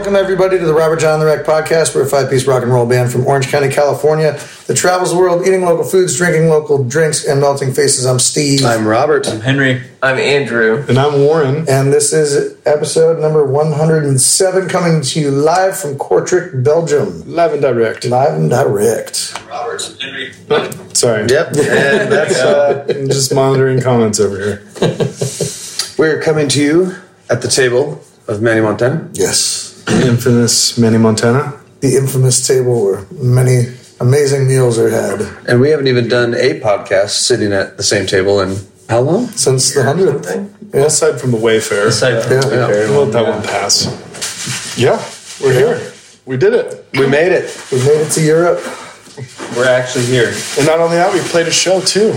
welcome everybody to the Robert Jon the Wreck podcast. We're a five piece rock and roll band from Orange County, California that travels the world eating local foods, drinking local drinks, and melting faces. I'm Steve. I'm Robert. I'm Henry. I'm Andrew. And I'm Warren. and this is episode number 107 coming to you live from Kortrijk, Belgium. Live and direct. Live and direct. Robert. Henry. Sorry. Yep. And that's uh, I'm just monitoring comments over here. we're coming to you at the table of Manny Montana. Yes. The infamous Manny Montana. The infamous table where many amazing meals are had And we haven't even done a podcast sitting at the same table in how long? since the 100th. Yeah. Aside from the Wayfair. Aside from Yeah. the Yeah. Wayfair We'll let that yeah. one pass. Yeah, we're here. We did it. We made it. We made it to Europe. We're actually here. And not only that, we played a show too.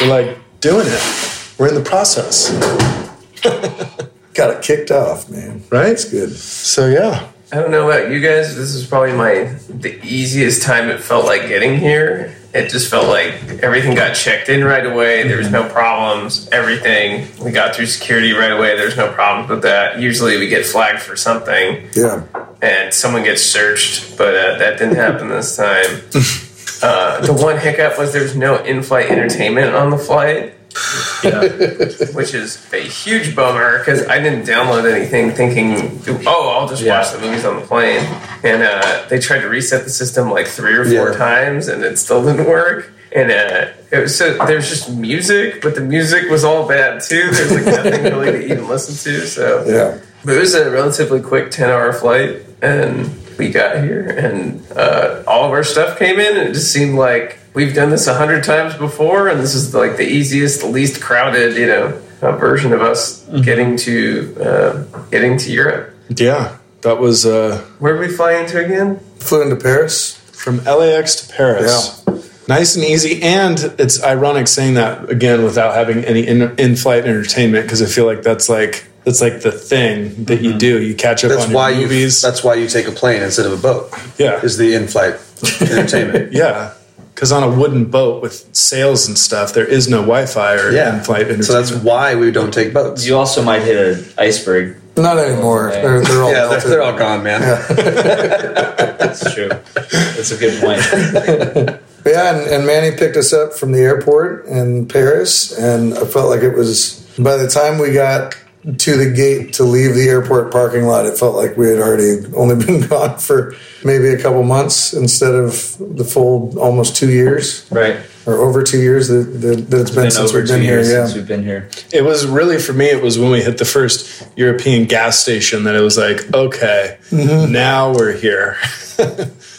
We're like doing it. We're in the process. Got it kicked off, man. Right? It's good. So yeah. I don't know about you guys. This is probably my the easiest time it felt like getting here. It just felt like everything got checked in right away. There was no problems. Everything we got through security right away. There's no problems with that. Usually we get flagged for something Yeah. and someone gets searched, but uh, that didn't happen this time. Uh, the one hiccup was there's no in-flight entertainment on the flight. Which is a huge bummer because I didn't download anything thinking, oh, I'll just Yeah. watch the movies on the plane. And uh, they tried to reset the system like three or four Yeah. times, and it still didn't work. And uh, it was so there's just music, but the music was all bad too. There's like nothing really to even listen to. So Yeah. but it was a relatively quick 10 hour flight, and we got here, and uh, all of our stuff came in, and it just seemed like we've done this a hundred times before, and this is like the easiest, least crowded, you know, uh, version of us getting to uh, getting to Europe. Yeah. That was uh, Where did we fly into again? Flew into Paris. from LAX to Paris. Yeah. Nice and easy, and it's ironic saying that again without having any in, in-flight entertainment because I feel like that's like that's like the thing that you mm-hmm. do. You catch up That's on why your you. movies. That's why you take a plane instead of a boat. Yeah. Is the in-flight entertainment. yeah, because on a wooden boat with sails and stuff, there is no Wi-Fi or Yeah. in-flight entertainment. So that's why we don't take boats. You also might hit an iceberg. Not anymore. Okay. They're, they're all yeah, they're, they're all gone, man. That's true. That's a good point. Yeah, and, and Manny picked us up from the airport in Paris, and I felt like it was by the time we got to the gate to leave the airport parking lot, it felt like we had already only been gone for maybe a couple months instead of the full almost two years Right. or over two years that, that, that it's been, Been since over we've two been here. years Yeah, since we've been here. it was really for me. It was when we hit the first European gas station that it was like, okay, mm-hmm. now we're here.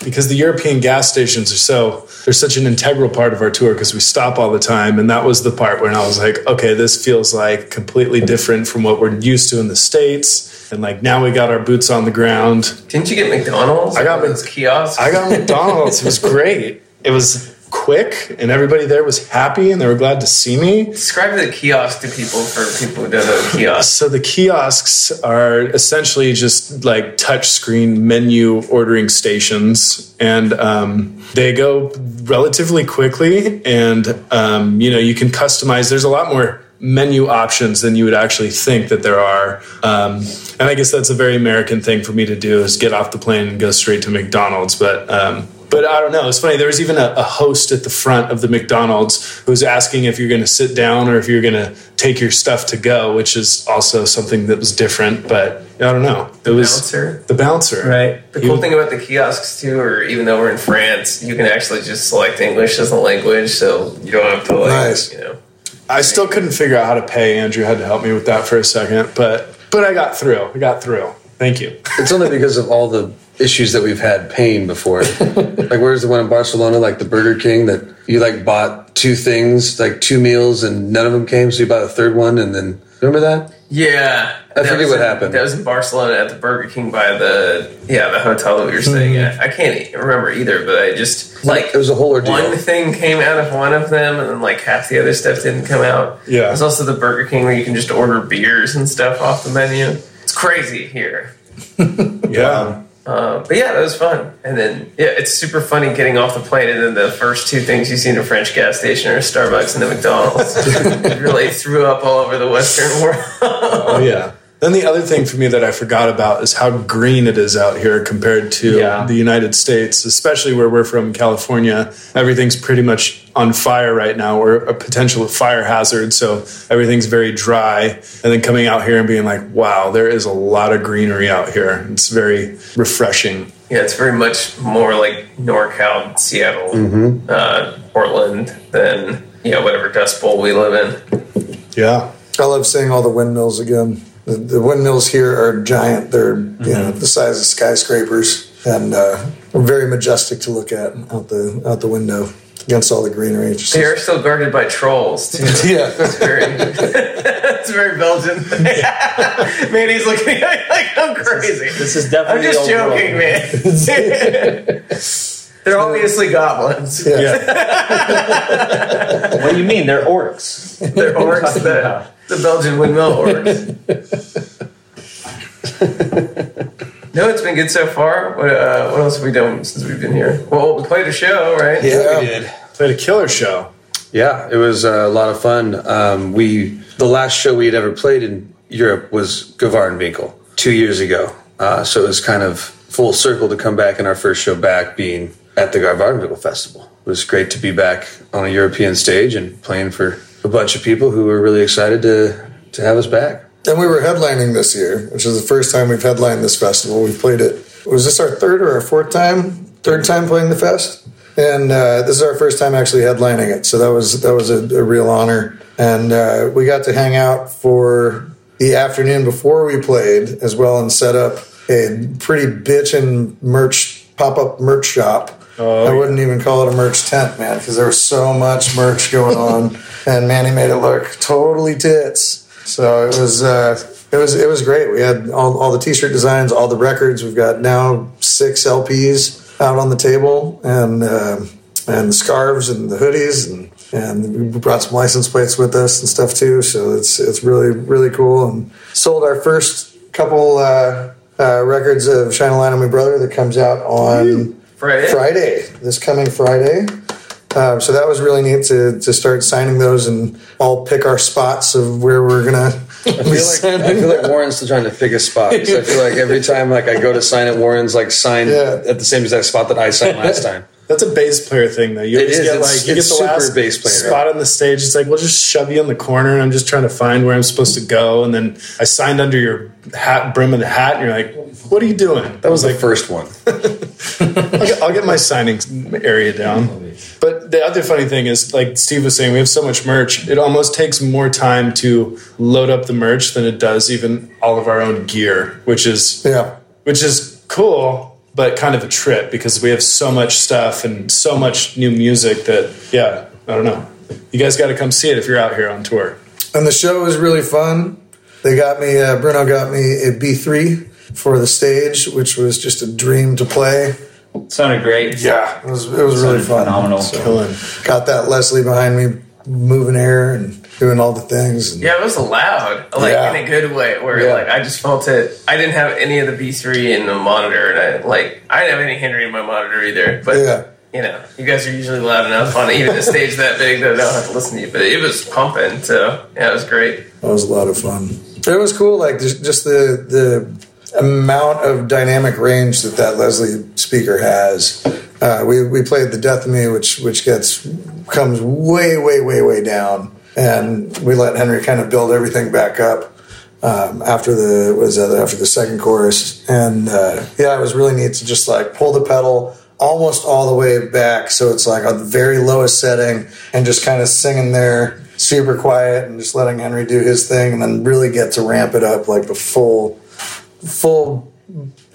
because the European gas stations are so they're such an integral part of our tour because we stop all the time, and that was the part when I was like, okay, this feels like completely different from what we're used to in the states. And like now we got our boots on the ground. Didn't you get McDonald's? I got One of those kiosks. I got McDonald's. It was great. It was quick, and everybody there was happy, and they were glad to see me. Describe the kiosk to people for people who don't know the kiosk. So the kiosks are essentially just like touch screen menu ordering stations, and um, they go relatively quickly. And um, you know you can customize. There's a lot more menu options than you would actually think that there are. Um, and I guess that's a very American thing for me to do is get off the plane and go straight to McDonald's. But um, but I don't know. It's funny. There was even a, a host at the front of the McDonald's who was asking if you're going to sit down or if you're going to take your stuff to go, which is also something that was different. But I don't know. It was Bouncer? the bouncer. Right. The He cool was- thing about the kiosks too, or even though we're in France, you can actually just select English as a language, so you don't have to like, Nice. you know. I still couldn't figure out how to pay. Andrew had to help me with that for a second, but but I got through. I got through. Thank you. It's only because of all the issues that we've had paying before. like, where's the one in Barcelona, like the Burger King, that you like bought two things, like two meals, and none of them came, so you bought a third one, and then remember that? Yeah, I that forget was what in- happened. That was in Barcelona at the Burger King by the yeah the hotel that we were staying at. Mm-hmm. I can't e- remember either, but I just like It was a whole ordeal. one thing came out of one of them, and then like half the other stuff didn't come out. Yeah. there's also the Burger King where you can just order beers and stuff off the menu. Crazy here. Yeah. Uh, but yeah, that was fun. And then yeah, it's super funny getting off the plane, and then the first two things you see in a French gas station are Starbucks and the McDonald's. it really threw up all over the Western world. Oh yeah. Then the other thing for me that I forgot about is how green it is out here compared to Yeah. the United States, especially where we're from, California. Everything's pretty much on fire right now, or a potential fire hazard. So everything's very dry. And then coming out here and being like, wow, there is a lot of greenery out here. It's very refreshing. Yeah, it's very much more like NorCal, Seattle, Mm-hmm. uh, Portland than you know whatever Dust Bowl we live in. Yeah. I love seeing all the windmills again. The, the windmills here are giant. They're you know the size of skyscrapers and uh, very majestic to look at out the out the window against all the greenery. It's just- They are still guarded by trolls too. yeah, It's very, it's very Belgian. man, he's looking at me like I'm crazy. This is definitely I'm just old joking, world. man. They're obviously goblins. yeah. Yeah. What do you mean? They're orcs. They're orcs. talking The, Belgian windmill orcs. no, it's been good so far. What, uh, what else have we done since we've been here? Well, we played a show, right? Yeah. We did. Played a killer show. Yeah, it was uh, a lot of fun. Um, we the last show we had ever played in Europe was Gevarenwinkel two years ago. Uh, so it was kind of full circle to come back in our first show back being at the Gevarenwinkel Festival. It was great to be back on a European stage and playing for a bunch of people who were really excited to to have us back. And we were headlining this year, which is the first time we've headlined this festival. We played it. Was this our third or our fourth time? Third time playing the fest, and uh, this is our first time actually headlining it. So that was that was a, a real honor, and uh, we got to hang out for the afternoon before we played as well, and set up a pretty bitchin' merch pop up merch shop. Oh, I wouldn't even call it a merch tent, man, because there was so much merch going on, and Manny made it look totally tits. So it was uh, it was it was great. We had all, all the t-shirt designs, all the records. We've got now six LPs out on the table, and uh, and the scarves and the hoodies, and and we brought some license plates with us and stuff too. So it's it's really really cool. And sold our first couple uh, uh, records of Shine a Light on Me Brother that comes out on. Friday. Friday, this coming Friday. Um, so that was really neat to, to start signing those and all pick our spots of where we're gonna. I feel like I feel like Warren's still trying to pick a spot. 'cause I feel like every time like I go to sign it, Warren's like signed Yeah. at the same exact spot that I signed last time. That's a bass player thing, though. You It always is. get It's- like you get the last bass player. spot on the stage. It's like we'll just shove you in the corner, and I'm just trying to find where I'm supposed to go. And then I signed under your hat, brim of the hat, and you're like, "What are you doing?" That was the first one. I'll get, I'll get my signing area down. But the other funny thing is, like Steve was saying, we have so much merch. It almost takes more time to load up the merch than it does even all of our own gear, which is Yeah, which is cool, but kind of a trip because we have so much stuff and so much new music that, yeah, I don't know. You guys got to come see it if you're out here on tour. and the show was really fun. They got me. Uh, Bruno got me a B three for the stage, which was just a dream to play. Sounded great. Yeah, it was it was really fun. phenomenal. So, Killing. got that Leslie behind me, moving air and doing all the things. And, Yeah, it was loud, like Yeah. in a good way. Where Yeah. like I just felt it. I didn't have any of the B three in the monitor, and I like I didn't have any Henry in my monitor either. But Yeah. you know, you guys are usually loud enough on even a stage that big that I don't have to listen to you. But it was pumping, so yeah, it was great. That was a lot of fun. It was cool, like just, just the the amount of dynamic range that that Leslie speaker has. Uh, we we played the Death of Me, which which gets comes way way way way down, and we let Henry kind of build everything back up um, after the was that after the second chorus, and uh, yeah, it was really neat to just like pull the pedal almost all the way back, so it's like on the very lowest setting, and just kind of singing there super quiet and just letting Henry do his thing, and then really get to ramp it up like the full full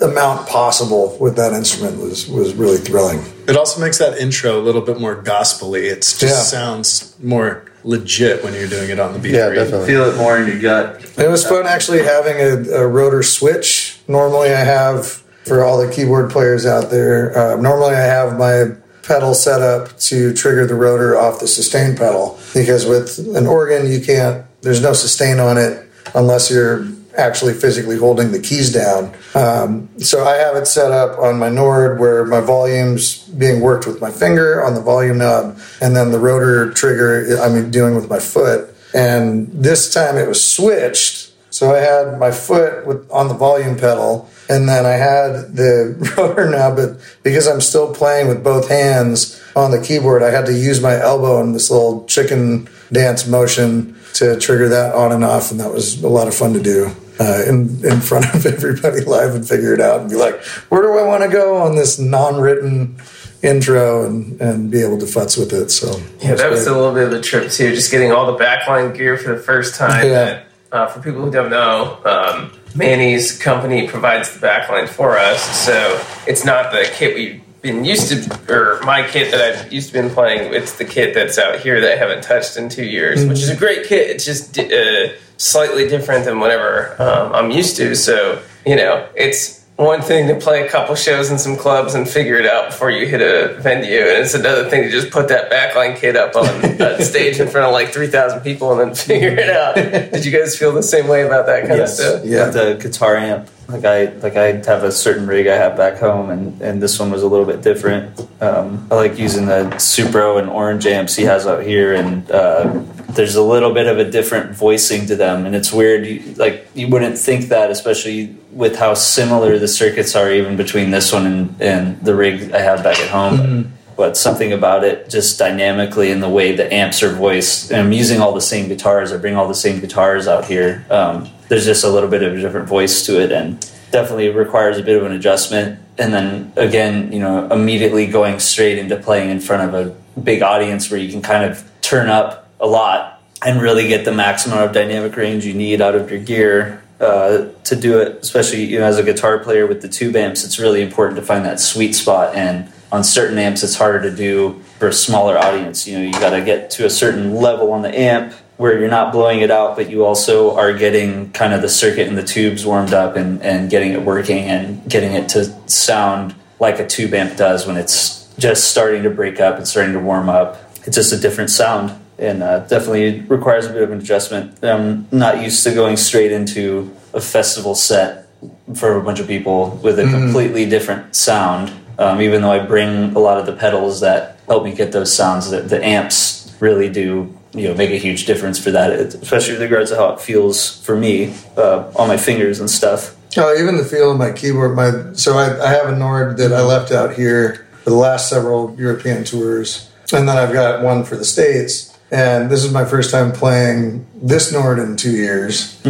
amount possible with that instrument was was really thrilling. It also makes that intro a little bit more gospely. It just Yeah. sounds more legit when you're doing it on the B3. Yeah, definitely. Feel it more in your gut. It was fun actually having a, a rotor switch. Normally, I have for all the keyboard players out there. Uh, normally, I have my pedal set up to trigger the rotor off the sustain pedal because with an organ, you can't. There's no sustain on it unless you're actually physically holding the keys down. Um, so I have it set up on my Nord where my volume's being worked with my finger on the volume knob, and then the rotor trigger I'm doing with my foot. And this time it was switched So I had my foot with, on the volume pedal, and then I had the rotor knob. But because I'm still playing with both hands on the keyboard, I had to use my elbow in this little chicken dance motion to trigger that on and off, and that was a lot of fun to do. Uh, in in front of everybody live and figure it out and be like, where do I want to go on this non-written intro and and be able to futz with it. So Yeah, that was great. a little bit of the trip too. Just getting all the backline gear for the first time. Yeah. That, uh, for people who don't know, um, Manny's company provides the backline for us, so it's not the kit we've been used to, or my kit that I've used to been playing. It's the kit that's out here that I haven't touched in two years, which is a great kit. It's just uh, slightly different than whatever um, I'm used to. So you know, it's one thing to play a couple shows in some clubs and figure it out before you hit a venue, and it's another thing to just put that backline kit up on stage in front of like three thousand people and then figure it out. Did you guys feel the same way about that kind Yes. of stuff? Yeah. The guitar amp. Like I like I have a certain rig I have back home, and, and this one was a little bit different. Um, I like using the Supro and Orange amps he has out here, and uh, there's a little bit of a different voicing to them, and it's weird. You, like you wouldn't think that, especially with how similar the circuits are, even between this one and, and the rig I have back at home. But something about it, just dynamically in the way the amps are voiced, and I'm using all the same guitars. I bring all the same guitars out here. Um, there's just a little bit of a different voice to it, and definitely requires a bit of an adjustment. And then again, you know, immediately going straight into playing in front of a big audience where you can kind of turn up a lot and really get the maximum of dynamic range you need out of your gear uh, to do it. Especially you know, as a guitar player with the tube amps, it's really important to find that sweet spot. And on certain amps, it's harder to do for a smaller audience. You know, you got to get to a certain level on the amp where you're not blowing it out, but you also are getting kind of the circuit and the tubes warmed up and, and getting it working and getting it to sound like a tube amp does when it's just starting to break up and starting to warm up. It's just a different sound and uh, definitely requires a bit of an adjustment. I'm not used to going straight into a festival set for a bunch of people with a completely different sound. Um, even though I bring a lot of the pedals that help me get those sounds, the, the amps really do you know make a huge difference for that, especially with regards to how it feels for me uh, on my fingers and stuff. Oh, even the feel of my keyboard. My so I, I have a Nord that I left out here for the last several European tours, and then I've got one for the states. And this is my first time playing this Nord in two years,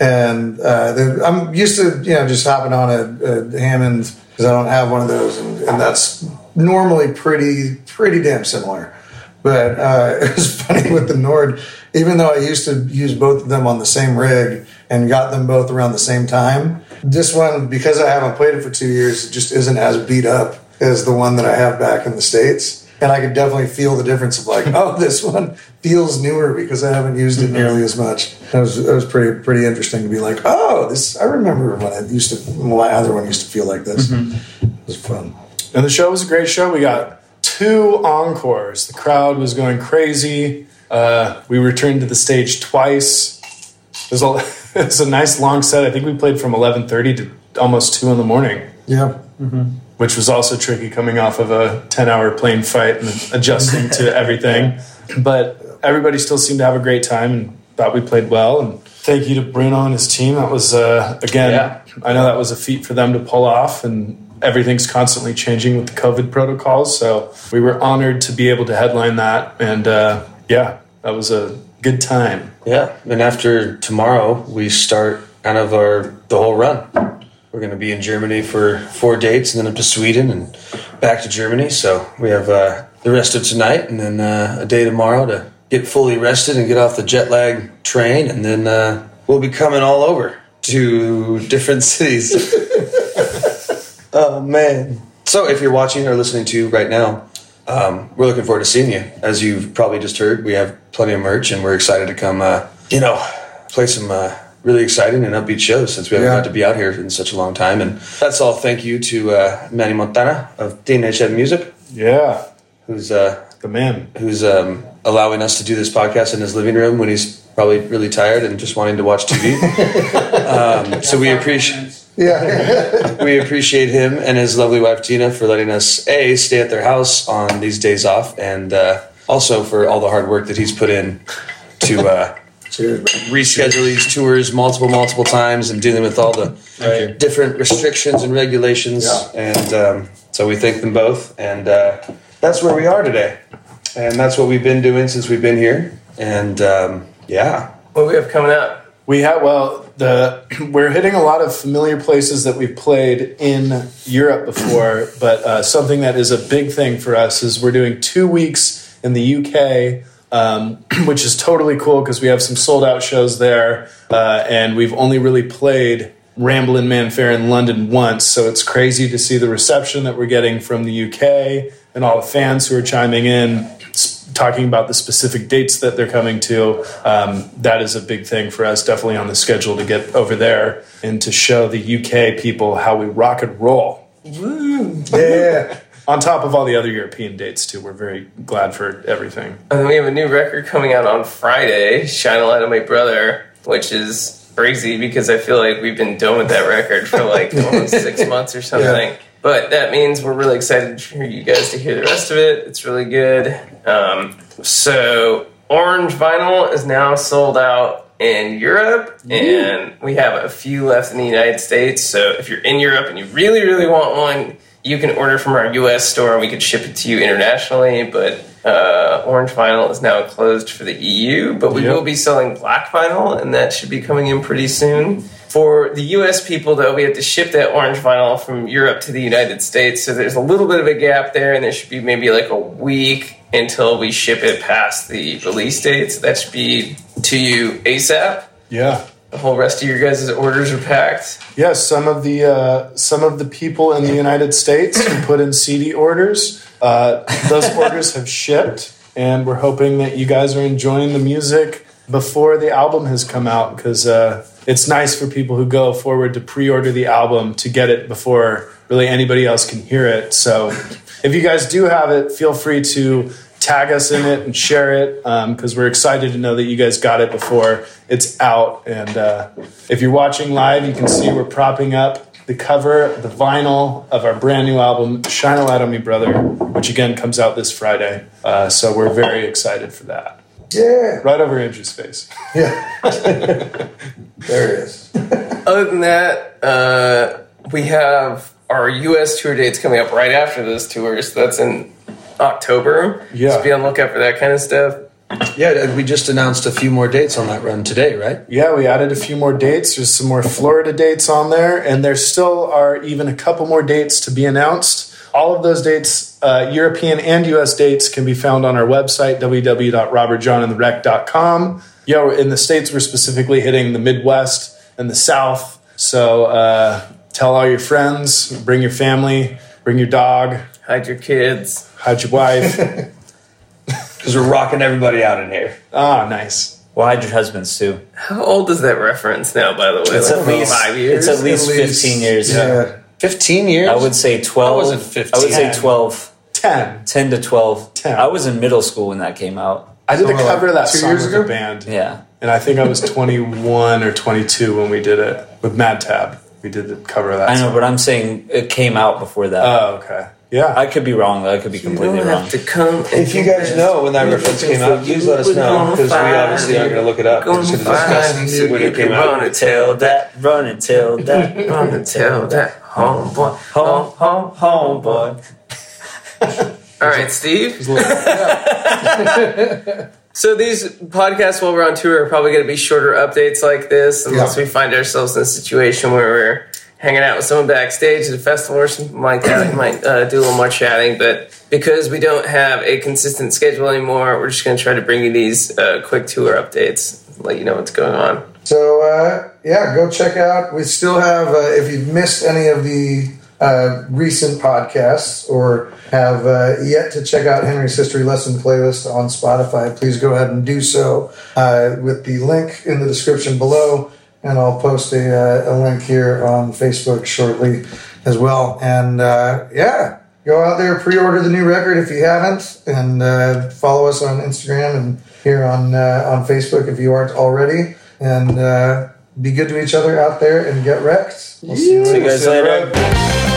and uh, the, I'm used to you know just hopping on a, a Hammond because I don't have one of those, and, and that's normally pretty pretty damn similar. But uh, it was funny with the Nord, even though I used to use both of them on the same rig and got them both around the same time. This one, because I haven't played it for two years, it just isn't as beat up as the one that I have back in the States. And I could definitely feel the difference of like, oh, this one feels newer because I haven't used it nearly as much. That was that was pretty pretty interesting to be like, oh, this. I remember when I used to my other one used to feel like this. It was fun. And the show was a great show. We got two encores. The crowd was going crazy. Uh, we returned to the stage twice. It was, a, it was a nice long set. I think we played from 11.30 to almost 2 in the morning, Yeah. Which was also tricky coming off of a 10-hour plane fight and adjusting to everything. But everybody still seemed to have a great time and thought we played well. And thank you to Bruno and his team. That was, uh, again, Yeah. I know that was a feat for them to pull off, and everything's constantly changing with the COVID protocols. So we were honored to be able to headline that, and uh, yeah, that was a good time. Yeah, and after tomorrow, we start kind of our the whole run. We're going to be in Germany for four dates, and then up to Sweden and back to Germany. So we have uh, the rest of tonight, and then uh, a day tomorrow to get fully rested and get off the jet lag train, and then uh, we'll be coming all over to different cities. oh man! So if you're watching or listening to right now, um, we're looking forward to seeing you. As you've probably just heard, we have plenty of merch, and we're excited to come, uh, you know, play some uh, really exciting and upbeat shows since we haven't Yeah. got to be out here in such a long time. And that's all. Thank you to uh, Manny Montana of Head Music, Yeah, who's uh, the man. who's um, allowing us to do this podcast in his living room when he's probably really tired and just wanting to watch TV. um, so we appreciate Yeah. we appreciate him and his lovely wife Tina for letting us a stay at their house on these days off, and uh, also for all the hard work that he's put in to uh, Cheers. reschedule these tours multiple, multiple times and dealing with all the Right. different restrictions and regulations. Yeah. And um, so we thank them both. And uh, that's where we are today. And that's what we've been doing since we've been here. And um, yeah. What do we have coming up? We have well, the we're hitting a lot of familiar places that we've played in Europe before, but uh, something that is a big thing for us is we're doing two weeks in the UK. Um, which is totally cool because we have some sold out shows there, uh, and we've only really played Ramblin' Man Fair in London once, so it's crazy to see the reception that we're getting from the UK and all the fans who are chiming in, talking about the specific dates that they're coming to. Um, that is a big thing for us, definitely on the schedule to get over there and to show the UK people how we rock and roll. Yeah. On top of all the other European dates, too. We're very glad for everything. And then we have a new record coming out on Friday, Shine a Light on Me Brother, which is crazy because I feel like we've been done with that record for like almost six months or something. But that means we're really excited for you guys to hear the rest of it. It's really good. Um, so, Orange Vinyl is now sold out in Europe, and we have a few left in the United States. So, if you're in Europe and you really, really want one, you can order from our US store and we could ship it to you internationally. But uh, Orange Vinyl is now closed for the EU, but we Yep. will be selling Black Vinyl, and that should be coming in pretty soon. For the US people, though, we have to ship that orange vinyl from Europe to the United States, so there's a little bit of a gap there, and there should be maybe like a week until we ship it past the release date. So That should be to you ASAP. Yeah. The whole rest of your guys' orders are packed. Yes, some of the uh, some of the people in the United States who put in CD orders, uh, those orders have shipped, and we're hoping that you guys are enjoying the music before the album has come out because uh, it's nice for people who go forward to pre-order the album to get it before really anybody else can hear it. So, if you guys do have it, feel free to tag us in it and share it because we're excited to know that you guys got it before it's out. And uh, if you're watching live, you can see we're propping up the cover, the vinyl of our brand new album, Shine a Light on Me, Brother, which again comes out this Friday. Uh, so we're very excited for that. Yeah. Right over Andrew's face. Yeah. there it is. Other than that, uh, we have our US tour dates coming up right after those tours. That's in October. Yeah. Be on the lookout for that kind of stuff. Yeah, we just announced a few more dates on that run today, right? Yeah, we added a few more dates. There's some more Florida dates on there, and there still are even a couple more dates to be announced. All of those dates, uh, European and US dates, can be found on our website, www.robertjonandthewreck.com. Yeah, we're- in the States, we're specifically hitting the Midwest and the South. So uh, tell all your friends, bring your family, bring your dog, Hide your kids. hide your wife. Because we're rocking everybody out in here. ah, nice. Well, hide your husbands too. How old is that reference now, by the way? It's Like at least five years? It's at least, At least, fifteen years. Yeah. 15 years? I would say twelve. I wasn't 15. I would say 12, 10. 10 to 12. 10. I was in middle school when that came out. I did a So, like, cover of that two song years with ago? a band. Yeah. And I think I was 21 or 22 when we did it with Mad Tab. We did the cover of that. I know, song. but I'm saying it came out before that. Oh, okay. Yeah. I could be wrong. I could be completely don't wrong. to come. If you guys know when that reference came out, please let us know because we obviously aren't going to look it up. We're just going to discuss when it came Run out. and tell that. Run and tell that. Run and tell that. Homeboy. home, home, home, boy. All right, Steve. so these podcasts while we're on tour are probably going to be shorter updates like this, unless Yeah. we find ourselves in a situation where we're hanging out with someone backstage at a festival or something like that. We might uh, do a little more chatting, but because we don't have a consistent schedule anymore, we're just going to try to bring you these uh, quick tour updates, let you know what's going on. So uh, yeah, go check out. We still have. Uh, if you've missed any of the uh, recent podcasts or have uh, yet to check out Henry's History Lesson playlist on Spotify, please go ahead and do so with the link in the description below, and I'll post a, uh, a link here on Facebook shortly as well. And uh, yeah. Go out there, pre-order the new record if you haven't, and uh, follow us on Instagram and here on uh, on Facebook if you aren't already and uh, be good to each other out there and get wrecked. We'll see you See you guys later.